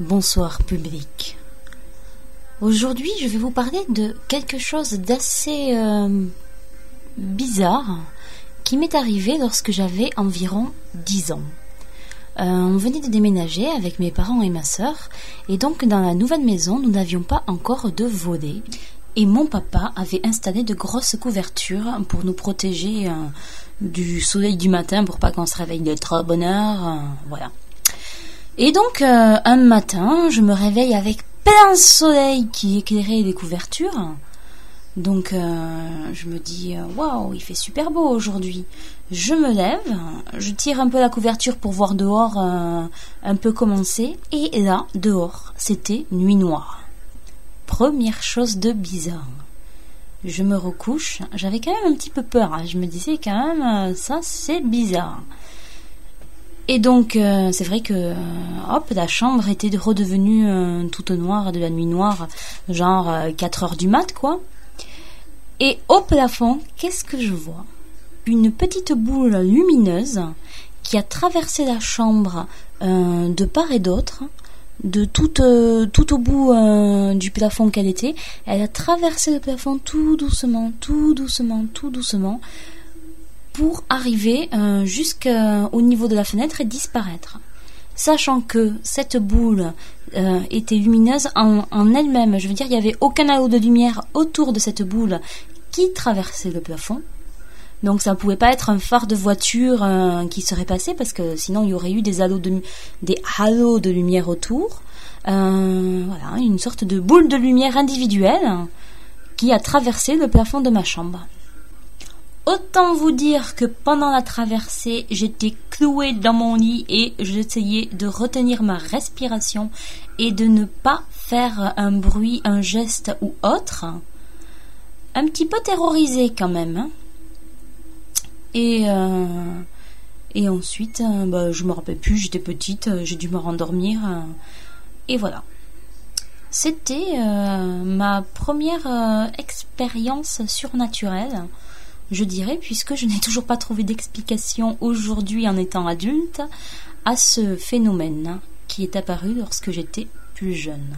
Bonsoir public. Aujourd'hui, je vais vous parler de quelque chose d'assez euh, bizarre qui m'est arrivé lorsque j'avais environ 10 ans. Euh, on venait de déménager avec mes parents et ma sœur, et donc dans la nouvelle maison, nous n'avions pas encore de volets. Et mon papa avait installé de grosses couvertures pour nous protéger euh, du soleil du matin pour pas qu'on se réveille de trop bonne heure. euh, voilà. Et donc, euh, un matin, je me réveille avec plein soleil qui éclairait les couvertures. Donc, je me dis, waouh, il fait super beau aujourd'hui. Je me lève, je tire un peu la couverture pour voir dehors un peu comment c'est. Et là, dehors, c'était nuit noire. Première chose de bizarre. Je me recouche, j'avais quand même un petit peu peur. hein. Je me disais quand même, euh, ça c'est bizarre. Et donc, euh, c'est vrai que, euh, hop, la chambre était redevenue toute noire, de la nuit noire, genre euh, 4 heures du mat, quoi. Et au plafond, qu'est-ce que je vois? Une petite boule lumineuse qui a traversé la chambre de part et d'autre, de tout, euh, tout au bout euh, du plafond qu'elle était. Elle a traversé le plafond tout doucement, tout doucement, tout doucement, pour arriver euh, jusqu'au niveau de la fenêtre et disparaître. Sachant que cette boule était lumineuse en, en elle-même, je veux dire, il n'y avait aucun halo de lumière autour de cette boule qui traversait le plafond. Donc ça ne pouvait pas être un phare de voiture euh, qui serait passé parce que sinon il y aurait eu des halos de, lumière autour. Euh, voilà, une sorte de boule de lumière individuelle qui a traversé le plafond de ma chambre. Autant vous dire que pendant la traversée, j'étais clouée dans mon lit et j'essayais de retenir ma respiration et de ne pas faire un bruit, un geste ou autre. Un petit peu terrorisée quand même. hein. Et, euh, et ensuite, euh, bah, je me rappelle plus, j'étais petite, euh, j'ai dû me rendormir. et voilà. C'était ma première expérience surnaturelle, je dirais, puisque je n'ai toujours pas trouvé d'explication aujourd'hui en étant adulte à ce phénomène qui est apparu lorsque j'étais plus jeune.